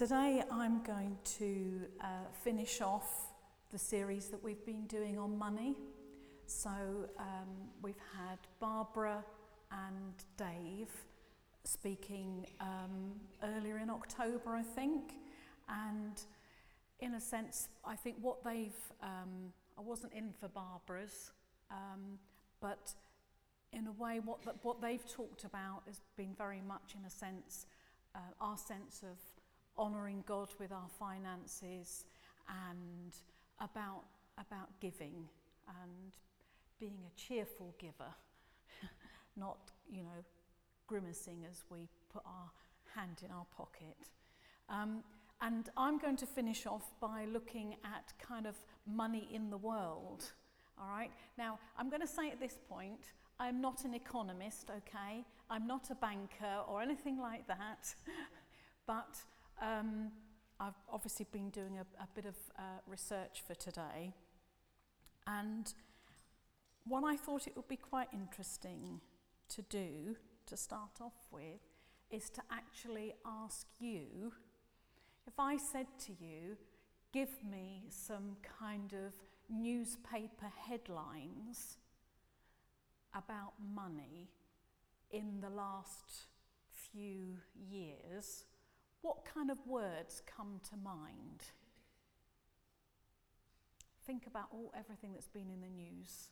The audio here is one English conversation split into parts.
Today I'm going to uh, finish off the series that we've been doing on money. So um, we've had Barbara and Dave speaking um, earlier in October, I think, and in a sense, I think what they've, um, I wasn't in for Barbara's, um, but in a way, what, the, what they've talked about has been very much, in a sense, uh, our sense of honouring God with our finances and about, about giving and being a cheerful giver, not, you know, grimacing as we put our hand in our pocket. Um, and I'm going to finish off by looking at kind of money in the world. All right. Now, I'm going to say at this point, I'm not an economist, okay? I'm not a banker or anything like that. but um, I've obviously been doing a, a bit of uh, research for today, and what I thought it would be quite interesting to do to start off with is to actually ask you if I said to you, give me some kind of newspaper headlines about money in the last few years, what kind of words come to mind? Think about all everything that's been in the news.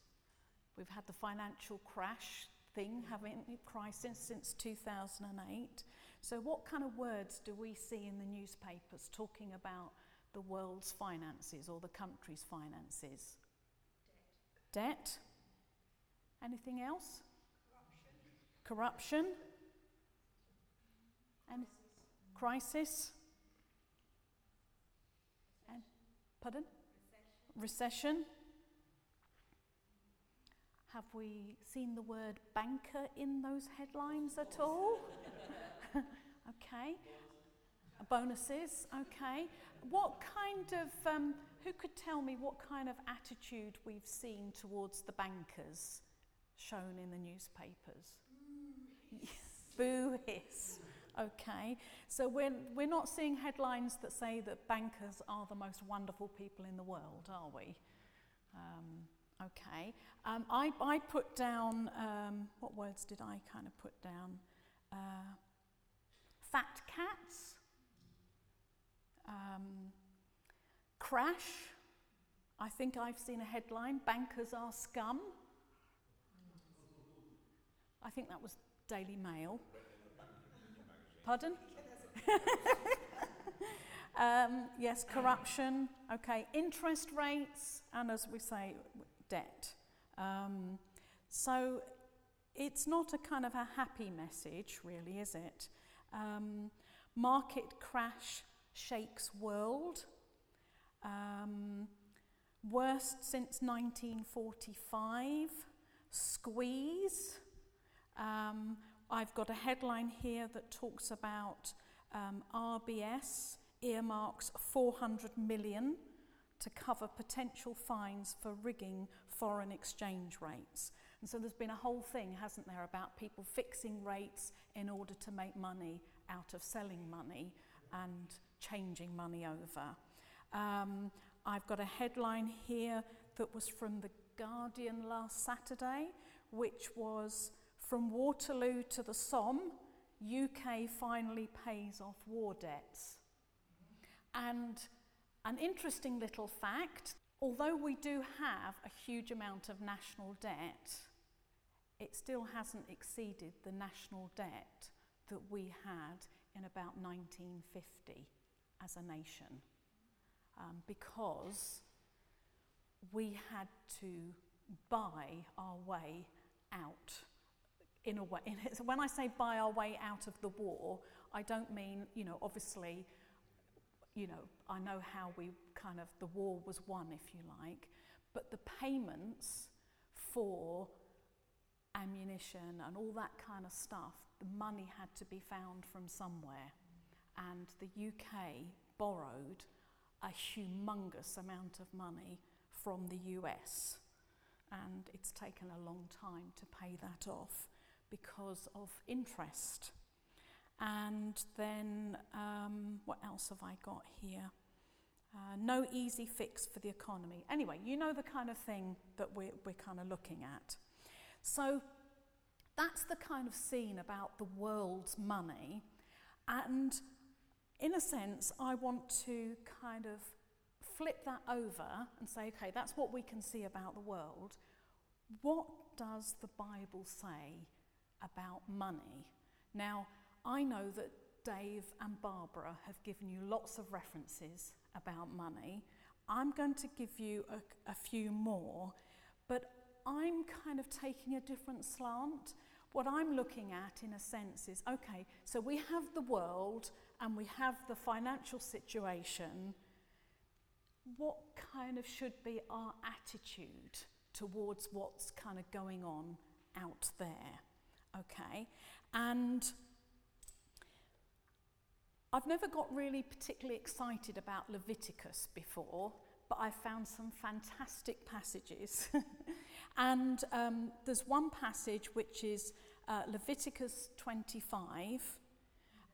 We've had the financial crash thing, having crisis since 2008. So, what kind of words do we see in the newspapers talking about the world's finances or the country's finances? Debt. Debt. Anything else? Corruption. Corruption. And crisis. Pardon? Recession. Recession. Have we seen the word banker in those headlines at all? okay. Bonuses, okay. What kind of, um, who could tell me what kind of attitude we've seen towards the bankers shown in the newspapers? Boo hiss. Okay, so we're, we're not seeing headlines that say that bankers are the most wonderful people in the world, are we? Um, okay, um, I, I put down, um, what words did I kind of put down? Uh, fat cats, um, crash. I think I've seen a headline bankers are scum. I think that was Daily Mail. Pardon? um, yes, corruption. Okay, interest rates, and as we say, debt. Um, so it's not a kind of a happy message, really, is it? Um, market crash shakes world. Um, worst since 1945. Squeeze. Um, I've got a headline here that talks about um, RBS earmarks 400 million to cover potential fines for rigging foreign exchange rates. And so there's been a whole thing, hasn't there, about people fixing rates in order to make money out of selling money and changing money over. Um, I've got a headline here that was from The Guardian last Saturday, which was from Waterloo to the Somme, UK finally pays off war debts. And an interesting little fact although we do have a huge amount of national debt, it still hasn't exceeded the national debt that we had in about 1950 as a nation. Um, because we had to buy our way out in a way. So when I say buy our way out of the war, I don't mean, you know, obviously, you know, I know how we kind of, the war was won, if you like, but the payments for ammunition and all that kind of stuff, the money had to be found from somewhere. And the UK borrowed a humongous amount of money from the US. And it's taken a long time to pay that off because of interest. And then, um, what else have I got here? Uh, no easy fix for the economy. Anyway, you know the kind of thing that we're, we're kind of looking at. So that's the kind of scene about the world's money. And in a sense, I want to kind of flip that over and say, okay, that's what we can see about the world. What does the Bible say about money? Now, I know that Dave and Barbara have given you lots of references about money. I'm going to give you a, a few more, but I'm kind of taking a different slant. What I'm looking at, in a sense, is okay, so we have the world and we have the financial situation. What kind of should be our attitude towards what's kind of going on out there? Okay, and I've never got really particularly excited about Leviticus before, but I found some fantastic passages. and um, there's one passage which is uh, Leviticus 25.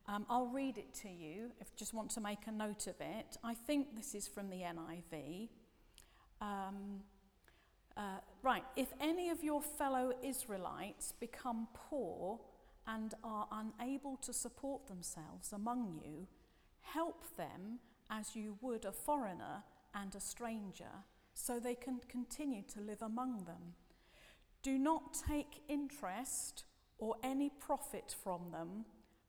Um, I'll read it to you if you just want to make a note of it. I think this is from the NIV. Um, uh, right, if any of your fellow Israelites become poor and are unable to support themselves among you, help them as you would a foreigner and a stranger, so they can continue to live among them. Do not take interest or any profit from them,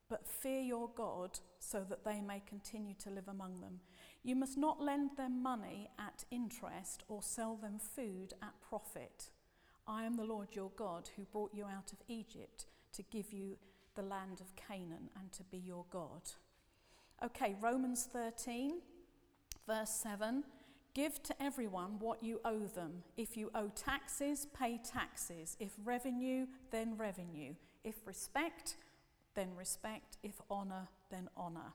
but fear your God so that they may continue to live among them. You must not lend them money at interest or sell them food at profit. I am the Lord your God who brought you out of Egypt to give you the land of Canaan and to be your God. Okay, Romans 13, verse 7. Give to everyone what you owe them. If you owe taxes, pay taxes. If revenue, then revenue. If respect, then respect. If honour, then honour.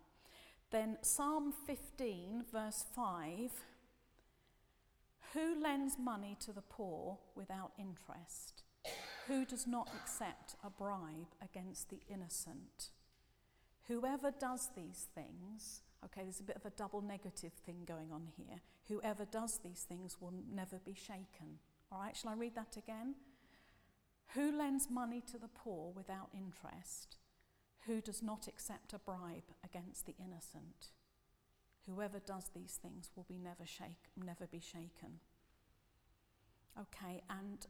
Then Psalm 15, verse 5 Who lends money to the poor without interest? Who does not accept a bribe against the innocent? Whoever does these things, okay, there's a bit of a double negative thing going on here. Whoever does these things will never be shaken. All right, shall I read that again? Who lends money to the poor without interest? Who does not accept a bribe against the innocent? Whoever does these things will be never shake, never be shaken. Okay, and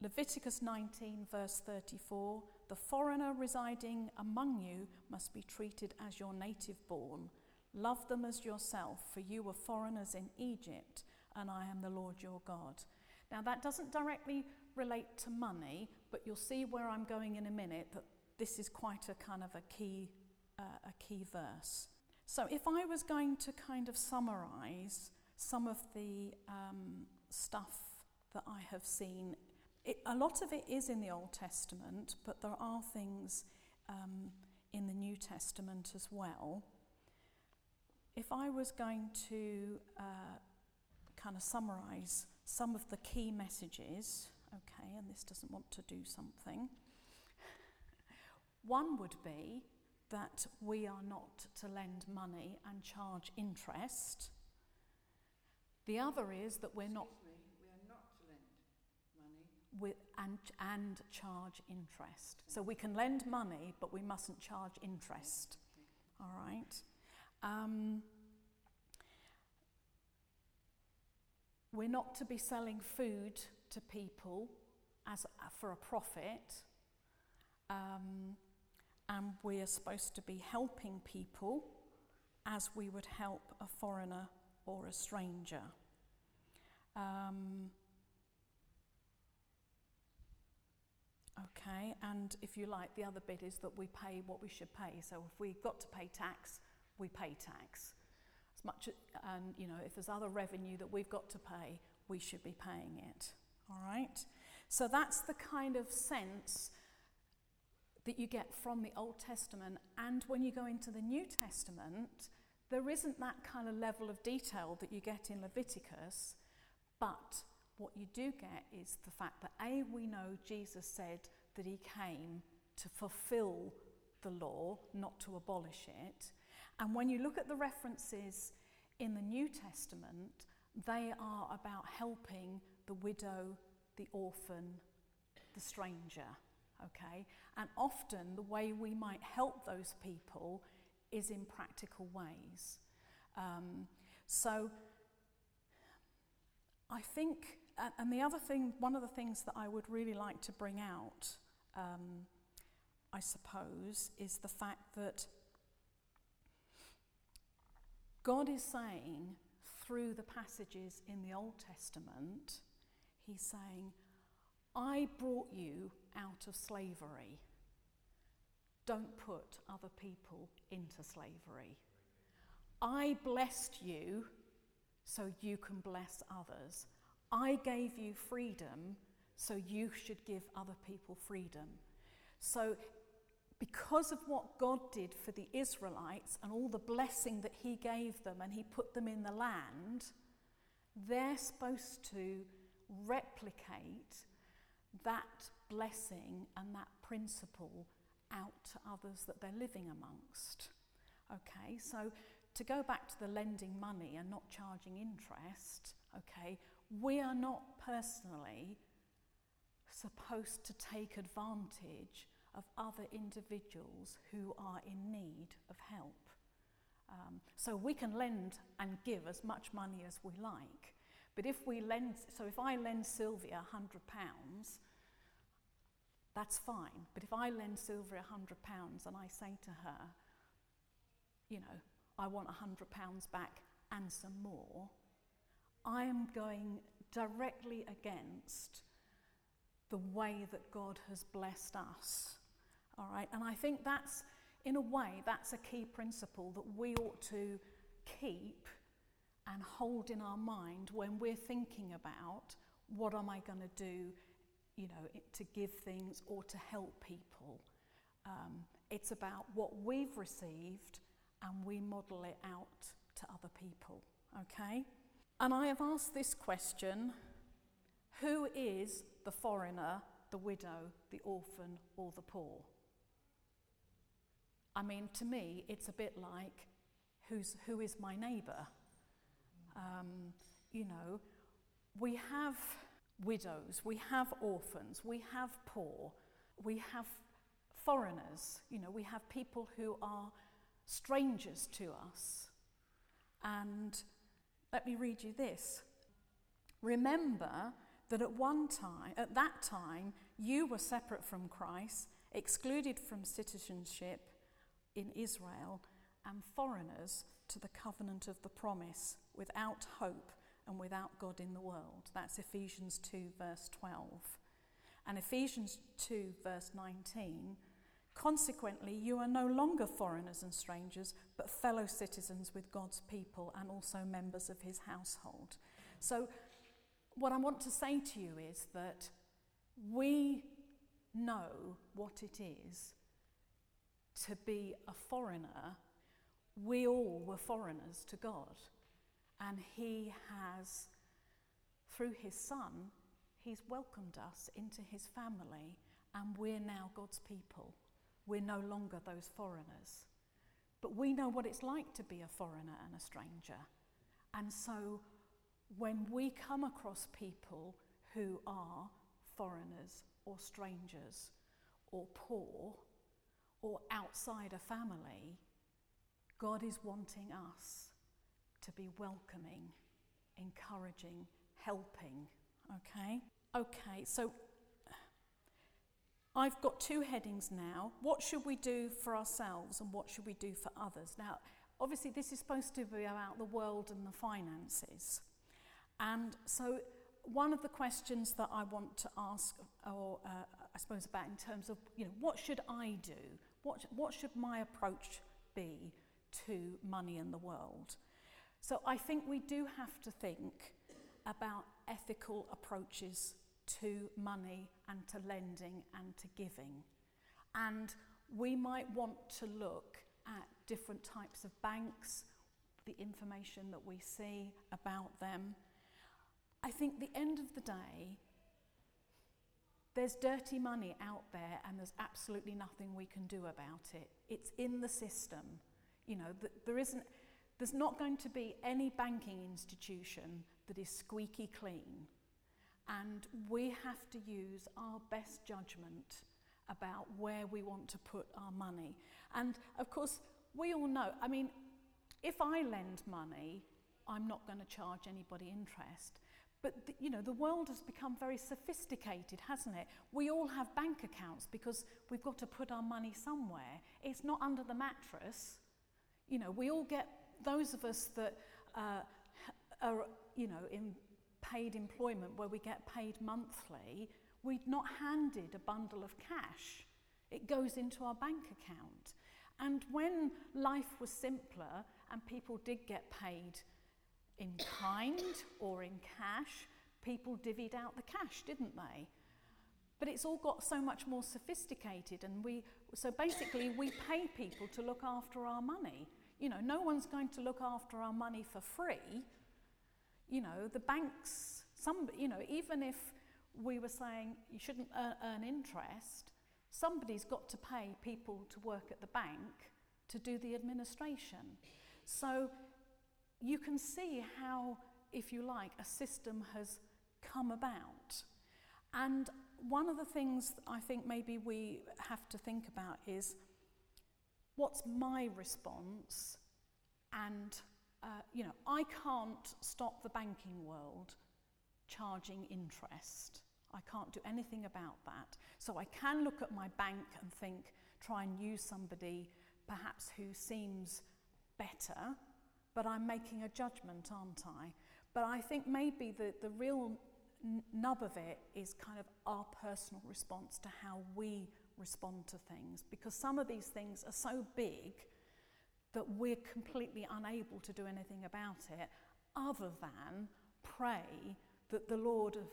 Leviticus 19, verse 34 The foreigner residing among you must be treated as your native born. Love them as yourself, for you were foreigners in Egypt, and I am the Lord your God. Now, that doesn't directly relate to money, but you'll see where I'm going in a minute that this is quite a kind of a key, uh, a key verse. So, if I was going to kind of summarize some of the um, stuff that I have seen it, a lot of it is in the Old Testament, but there are things um, in the New Testament as well. If I was going to uh, kind of summarize some of the key messages, okay, and this doesn't want to do something, one would be that we are not to lend money and charge interest. The other is that we're not to lend money with, and, and charge interest. So we can lend money, but we mustn't charge interest. All right? Um, we're not to be selling food to people as for a profit. Um, and we are supposed to be helping people as we would help a foreigner or a stranger. Um, Okay, and if you like, the other bit is that we pay what we should pay. So if we've got to pay tax, we pay tax. As much, and you know, if there's other revenue that we've got to pay, we should be paying it. All right? So that's the kind of sense that you get from the Old Testament. And when you go into the New Testament, there isn't that kind of level of detail that you get in Leviticus, but what you do get is the fact that A, we know Jesus said that he came to fulfill the law, not to abolish it. And when you look at the references in the New Testament, they are about helping the widow, the orphan, the stranger. Okay? And often the way we might help those people is in practical ways. Um, so I think, and the other thing, one of the things that I would really like to bring out, um, I suppose, is the fact that God is saying through the passages in the Old Testament, He's saying, I brought you out of slavery. Don't put other people into slavery. I blessed you so you can bless others. I gave you freedom so you should give other people freedom. So, because of what God did for the Israelites and all the blessing that He gave them and He put them in the land, they're supposed to replicate that blessing and that principle out to others that they're living amongst. Okay, so to go back to the lending money and not charging interest, okay, we are not personally supposed to take advantage of other individuals who are in need of help. Um, so we can lend and give as much money as we like, but if we lend, so if I lend Sylvia £100, that's fine. But if I lend Sylvia £100 and I say to her, you know, I want £100 back and some more, I am going directly against the way that God has blessed us. All right, and I think that's, in a way, that's a key principle that we ought to keep and hold in our mind when we're thinking about what am I going to do, you know, to give things or to help people. Um, it's about what we've received and we model it out to other people. Okay? And I have asked this question Who is the foreigner, the widow, the orphan, or the poor? I mean, to me, it's a bit like who's, who is my neighbour? Um, you know, we have widows, we have orphans, we have poor, we have foreigners, you know, we have people who are strangers to us. And let me read you this. Remember that at one time, at that time, you were separate from Christ, excluded from citizenship in Israel, and foreigners to the covenant of the promise, without hope and without God in the world. That's Ephesians 2, verse 12. And Ephesians 2, verse 19. Consequently, you are no longer foreigners and strangers, but fellow citizens with God's people and also members of his household. So, what I want to say to you is that we know what it is to be a foreigner we all were foreigners to God. And He has, through His Son, He's welcomed us into His family, and we're now God's people. We're no longer those foreigners. But we know what it's like to be a foreigner and a stranger. And so when we come across people who are foreigners or strangers or poor or outside a family, God is wanting us to be welcoming, encouraging, helping. Okay? Okay, so I've got two headings now. What should we do for ourselves and what should we do for others? Now, obviously, this is supposed to be about the world and the finances. And so, one of the questions that I want to ask, or uh, I suppose about in terms of, you know, what should I do? What, what should my approach be to money and the world. So I think we do have to think about ethical approaches to money and to lending and to giving. And we might want to look at different types of banks, the information that we see about them. I think the end of the day, there's dirty money out there and there's absolutely nothing we can do about it. It's in the system. You know, there isn't, there's not going to be any banking institution that is squeaky clean. And we have to use our best judgment about where we want to put our money. And of course, we all know, I mean, if I lend money, I'm not going to charge anybody interest. But the, you know, the world has become very sophisticated, hasn't it? We all have bank accounts because we've got to put our money somewhere. It's not under the mattress. You know, we all get those of us that uh, are, you know, in paid employment where we get paid monthly. We'd not handed a bundle of cash. It goes into our bank account. And when life was simpler and people did get paid in kind or in cash, people divvied out the cash, didn't they? But it's all got so much more sophisticated, and we so basically we pay people to look after our money. You know, no one's going to look after our money for free. You know, the banks, some, you know, even if we were saying you shouldn't earn interest, somebody's got to pay people to work at the bank to do the administration. So you can see how, if you like, a system has come about. And one of the things I think maybe we have to think about is what's my response? And, uh, you know, I can't stop the banking world charging interest. I can't do anything about that. So I can look at my bank and think, try and use somebody perhaps who seems better but I'm making a judgment, aren't I? But I think maybe the, the real nub of it is kind of our personal response to how we respond to things, because some of these things are so big that we're completely unable to do anything about it other than pray that the Lord of,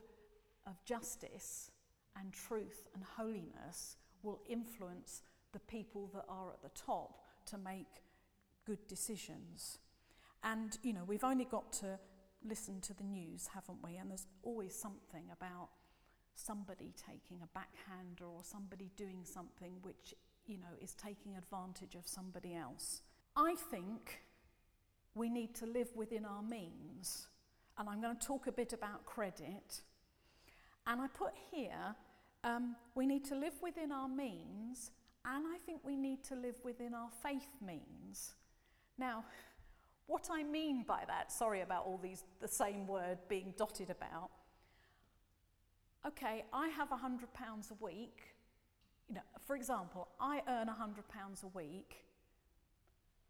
of justice and truth and holiness will influence the people that are at the top to make good decisions. And, you know, we've only got to listen to the news, haven't we? And there's always something about somebody taking a backhander or somebody doing something which, you know, is taking advantage of somebody else. I think we need to live within our means. And I'm going to talk a bit about credit. And I put here, um, we need to live within our means, and I think we need to live within our faith means. Now, what I mean by that, sorry about all these, the same word being dotted about. Okay, I have £100 a week. You know, for example, I earn £100 a week.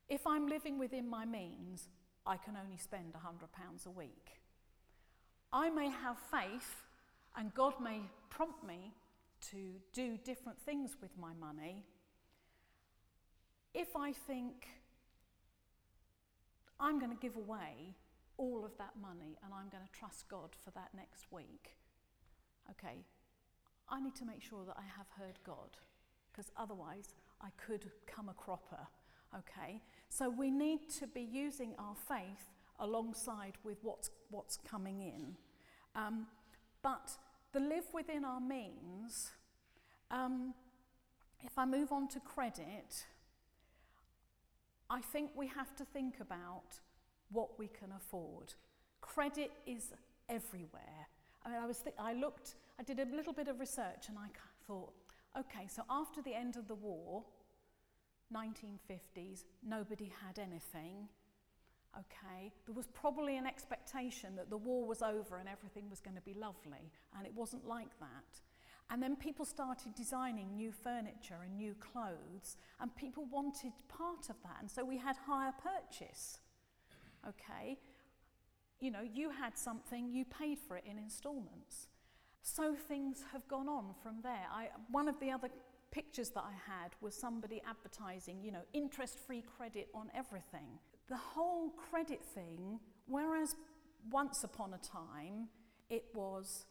If I'm living within my means, I can only spend £100 a week. I may have faith, and God may prompt me to do different things with my money. If I think, I'm going to give away all of that money and I'm going to trust God for that next week. Okay, I need to make sure that I have heard God because otherwise I could come a cropper. Okay, so we need to be using our faith alongside with what's, what's coming in. Um, but the live within our means, um, if I move on to credit, I think we have to think about what we can afford. Credit is everywhere. And I, was I looked, I did a little bit of research and I thought, okay, so after the end of the war, 1950s, nobody had anything. Okay, there was probably an expectation that the war was over and everything was going to be lovely, and it wasn't like that. And then people started designing new furniture and new clothes, and people wanted part of that, and so we had higher purchase. Okay, You know, you had something, you paid for it in installments. So things have gone on from there. I, one of the other pictures that I had was somebody advertising, you know, interest free credit on everything. The whole credit thing, whereas once upon a time it was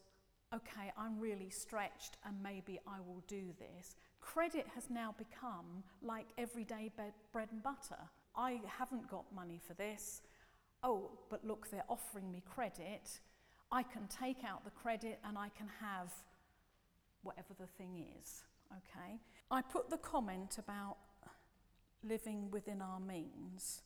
okay, I'm really stretched and maybe I will do this. Credit has now become like everyday bread and butter. I haven't got money for this. Oh, but look, they're offering me credit. I can take out the credit and I can have whatever the thing is. Okay? I put the comment about living within our means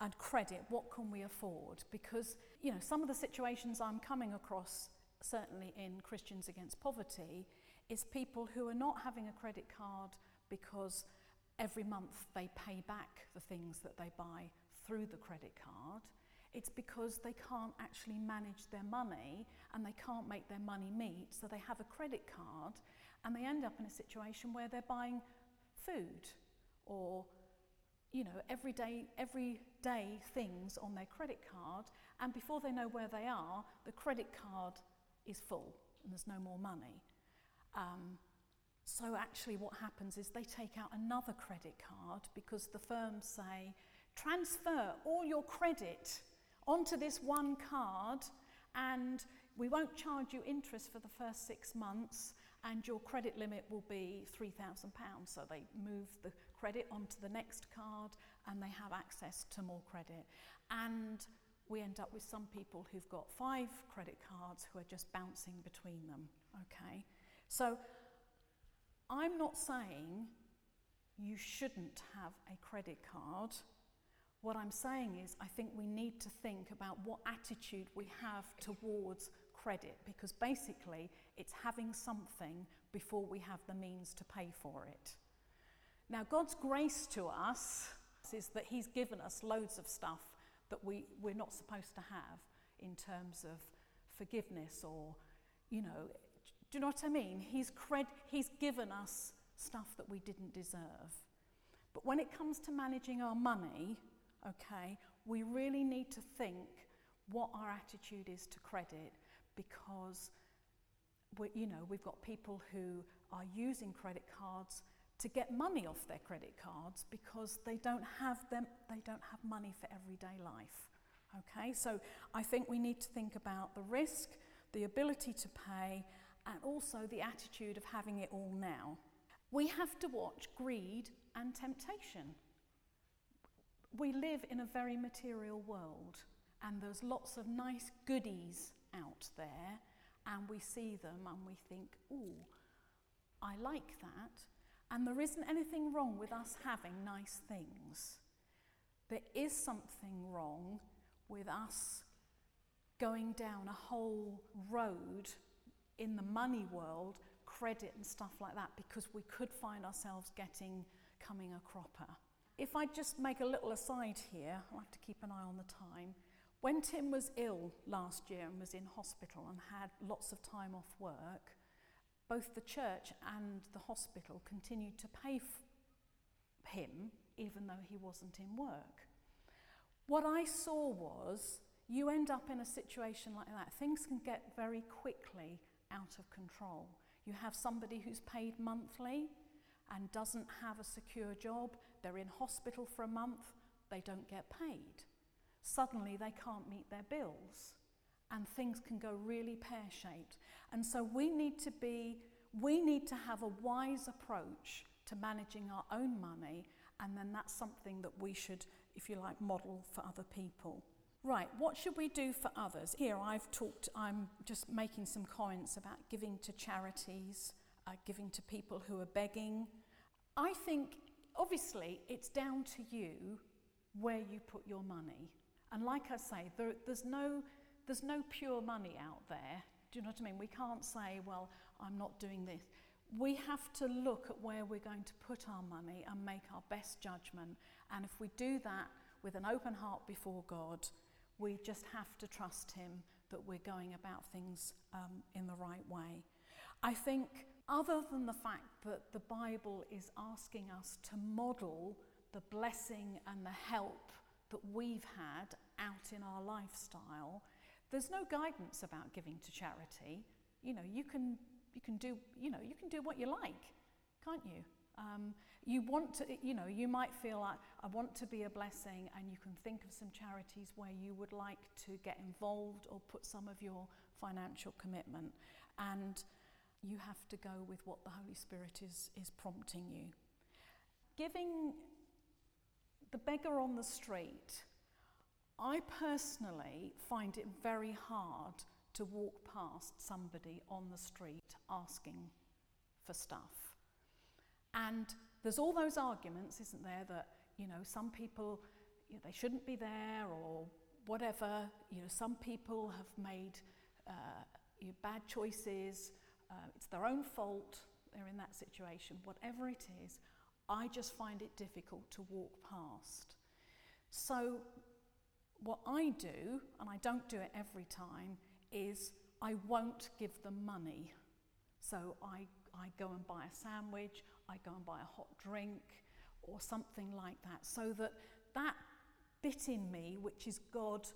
and credit. What can we afford? Because, you know, some of the situations I'm coming across, certainly in Christians Against Poverty, is people who are not having a credit card because every month they pay back the things that they buy through the credit card. It's because they can't actually manage their money and they can't make their money meet, so they have a credit card and they end up in a situation where they're buying food or you know everyday everyday things on their credit card and before they know where they are the credit card is full and there's no more money um, so actually what happens is they take out another credit card because the firms say transfer all your credit onto this one card and we won't charge you interest for the first six months and your credit limit will be £3,000. So they move the credit onto the next card and they have access to more credit. And we end up with some people who've got five credit cards who are just bouncing between them. Okay? So I'm not saying you shouldn't have a credit card. What I'm saying is, I think we need to think about what attitude we have towards credit because basically it's having something before we have the means to pay for it. Now, God's grace to us is that He's given us loads of stuff that we, we're not supposed to have in terms of forgiveness or, you know, do you know what I mean? He's, cred- he's given us stuff that we didn't deserve. But when it comes to managing our money, okay, we really need to think what our attitude is to credit because we, you know, we've got people who are using credit cards to get money off their credit cards because they don't have them they don't have money for everyday life okay? So i think we need to think about the risk the ability to pay and also the attitude of having it all now. We have to watch greed and temptation we live in a very material world and there's lots of nice goodies out there and we see them and we think, ooh, I like that. And there isn't anything wrong with us having nice things. There is something wrong with us going down a whole road in the money world, credit and stuff like that, because we could find ourselves getting coming a cropper. If I just make a little aside here, I'll have to keep an eye on the time. When Tim was ill last year and was in hospital and had lots of time off work, both the church and the hospital continued to pay f- him even though he wasn't in work. What I saw was you end up in a situation like that. Things can get very quickly out of control. You have somebody who's paid monthly and doesn't have a secure job, they're in hospital for a month, they don't get paid suddenly they can't meet their bills and things can go really pear shaped. And so we need to be, we need to have a wise approach to managing our own money, and then that's something that we should, if you like, model for other people. Right, what should we do for others? Here I've talked, I'm just making some comments about giving to charities, uh, giving to people who are begging. I think, obviously, it's down to you where you put your money. And like I say, there, there's, no, there's no pure money out there. Do you know what I mean? We can't say, well, I'm not doing this. We have to look at where we're going to put our money and make our best judgment. And if we do that with an open heart before God, we just have to trust Him that we're going about things um, in the right way. I think, other than the fact that the Bible is asking us to model the blessing and the help that we've had out in our lifestyle, there's no guidance about giving to charity. You know, you can, you can, do, you know, you can do what you like, can't you? Um, you want to, you know, you might feel like, I want to be a blessing, and you can think of some charities where you would like to get involved or put some of your financial commitment. And you have to go with what the Holy Spirit is, is prompting you. Giving the beggar on the street, I personally find it very hard to walk past somebody on the street asking for stuff. And there's all those arguments, isn't there, that, you know, some people, you know, they shouldn't be there or whatever. You know, some people have made uh, you know, bad choices. Uh, it's their own fault. They're in that situation. Whatever it is, I just find it difficult to walk past. So, what I do, and I don't do it every time, is I won't give them money. So, I, I go and buy a sandwich, I go and buy a hot drink, or something like that, so that that bit in me, which is God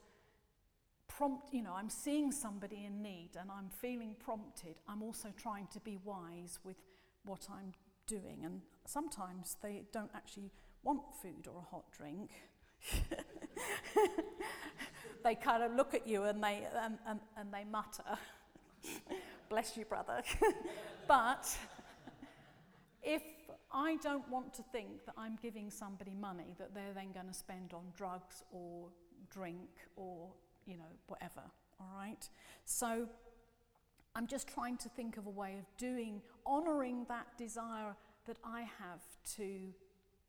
prompt, you know, I'm seeing somebody in need and I'm feeling prompted. I'm also trying to be wise with what I'm doing. And sometimes they don't actually want food or a hot drink. they kind of look at you and they, and, and, and they mutter, Bless you, brother. but if I don't want to think that I'm giving somebody money that they're then going to spend on drugs or drink or, you know, whatever. All right? So I'm just trying to think of a way of doing, honouring that desire that I have to,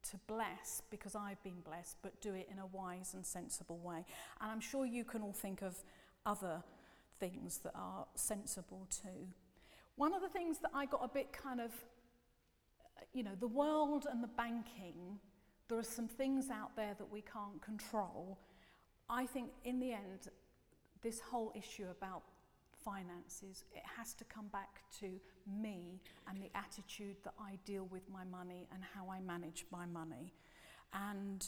to bless because I've been blessed, but do it in a wise and sensible way. And I'm sure you can all think of other things that are sensible too. One of the things that I got a bit kind of, you know, the world and the banking, there are some things out there that we can't control. I think in the end, this whole issue about finances, it has to come back to me and the attitude that I deal with my money and how I manage my money. And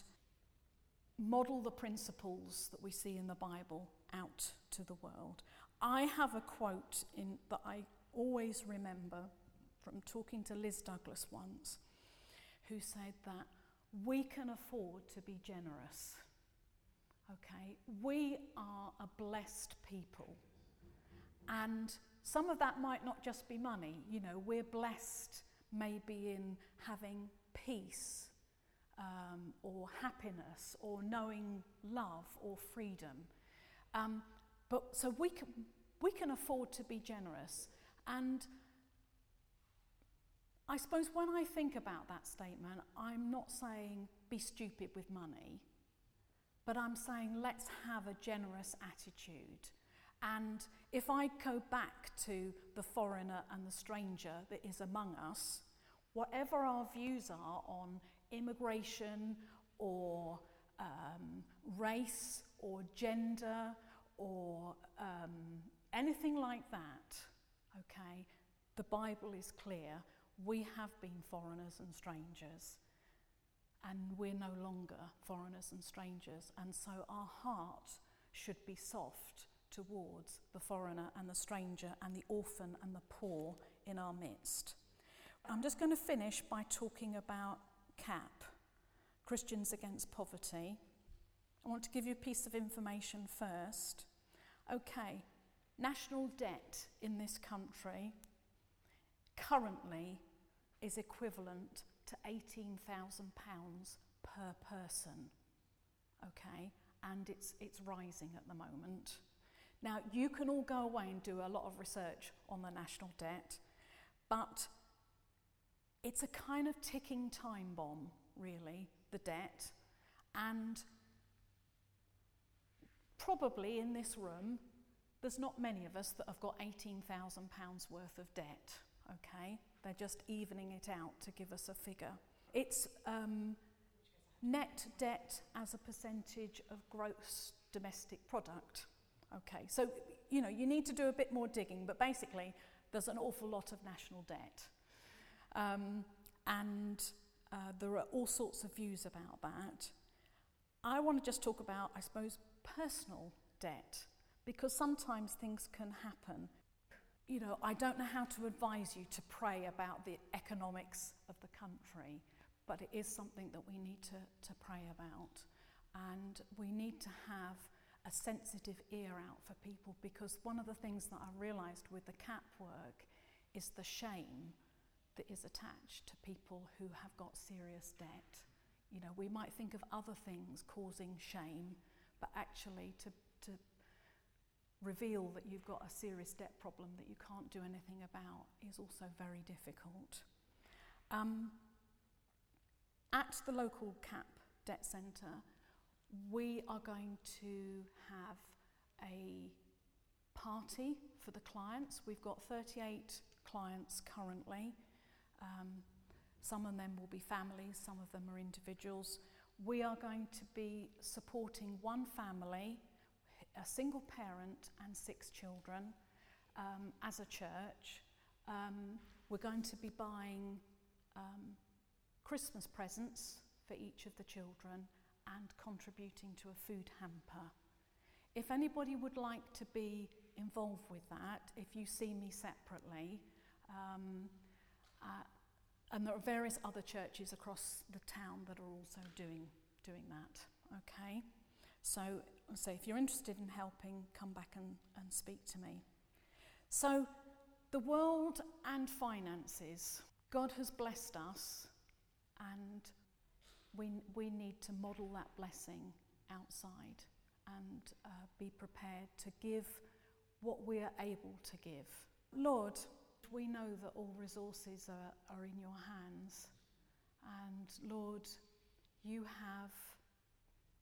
model the principles that we see in the Bible out to the world. I have a quote in, that I always remember from talking to Liz Douglas once, who said that we can afford to be generous. Okay, we are a blessed people. And some of that might not just be money. You know, we're blessed maybe in having peace um, or happiness or knowing love or freedom. Um, but so we can, we can afford to be generous. And I suppose when I think about that statement, I'm not saying be stupid with money, but I'm saying let's have a generous attitude. And if I go back to the foreigner and the stranger that is among us, whatever our views are on immigration or um, race or gender or um, anything like that, okay, the Bible is clear. We have been foreigners and strangers, and we're no longer foreigners and strangers, and so our heart should be soft towards the foreigner and the stranger and the orphan and the poor in our midst. I'm just going to finish by talking about CAP, Christians Against Poverty. I want to give you a piece of information first. Okay, national debt in this country currently is equivalent to £18,000 per person. Okay, and it's, it's rising at the moment. Now, you can all go away and do a lot of research on the national debt, but it's a kind of ticking time bomb, really, the debt. And probably in this room, there's not many of us that have got £18,000 worth of debt, okay? They're just evening it out to give us a figure. It's um, net debt as a percentage of gross domestic product. Okay, so you know, you need to do a bit more digging, but basically, there's an awful lot of national debt. Um, and uh, there are all sorts of views about that. I want to just talk about, I suppose, personal debt, because sometimes things can happen You know, I don't know how to advise you to pray about the economics of the country, but it is something that we need to, to pray about. And we need to have a sensitive ear out for people because one of the things that I realised with the CAP work is the shame that is attached to people who have got serious debt. You know, we might think of other things causing shame, but actually to, to reveal that you've got a serious debt problem that you can't do anything about is also very difficult. Um, at the local CAP Debt Centre, we are going to have a party for the clients. We've got 38 clients currently. Um, some of them will be families, some of them are individuals. We are going to be supporting one family, a single parent and six children, um, as a church. Um, we're going to be buying um, Christmas presents for each of the children and contributing to a food hamper. If anybody would like to be involved with that, if you see me separately, um, uh, and there are various other churches across the town that are also doing, doing that. Okay? So, so if you're interested in helping, come back and, and speak to me. So, the world and finances. God has blessed us, and we, we need to model that blessing outside and uh, be prepared to give what we are able to give. Lord, we know that all resources are, are in your hands. And Lord, you have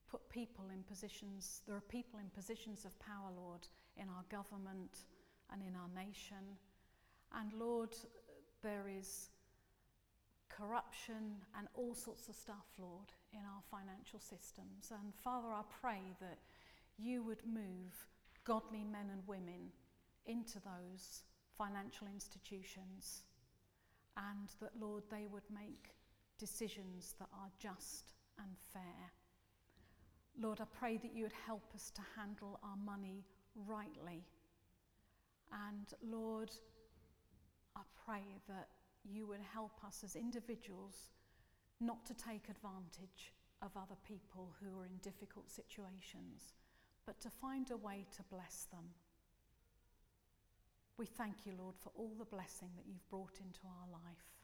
put people in positions, there are people in positions of power, Lord, in our government and in our nation. And Lord, there is corruption and all sorts of stuff, Lord, in our financial systems. And Father, I pray that you would move godly men and women into those financial institutions, and that, Lord, they would make decisions that are just and fair. Lord, I pray that you would help us to handle our money rightly. And Lord, I pray that you would help us as individuals not to take advantage of other people who are in difficult situations, but to find a way to bless them. We thank you, Lord, for all the blessing that you've brought into our life.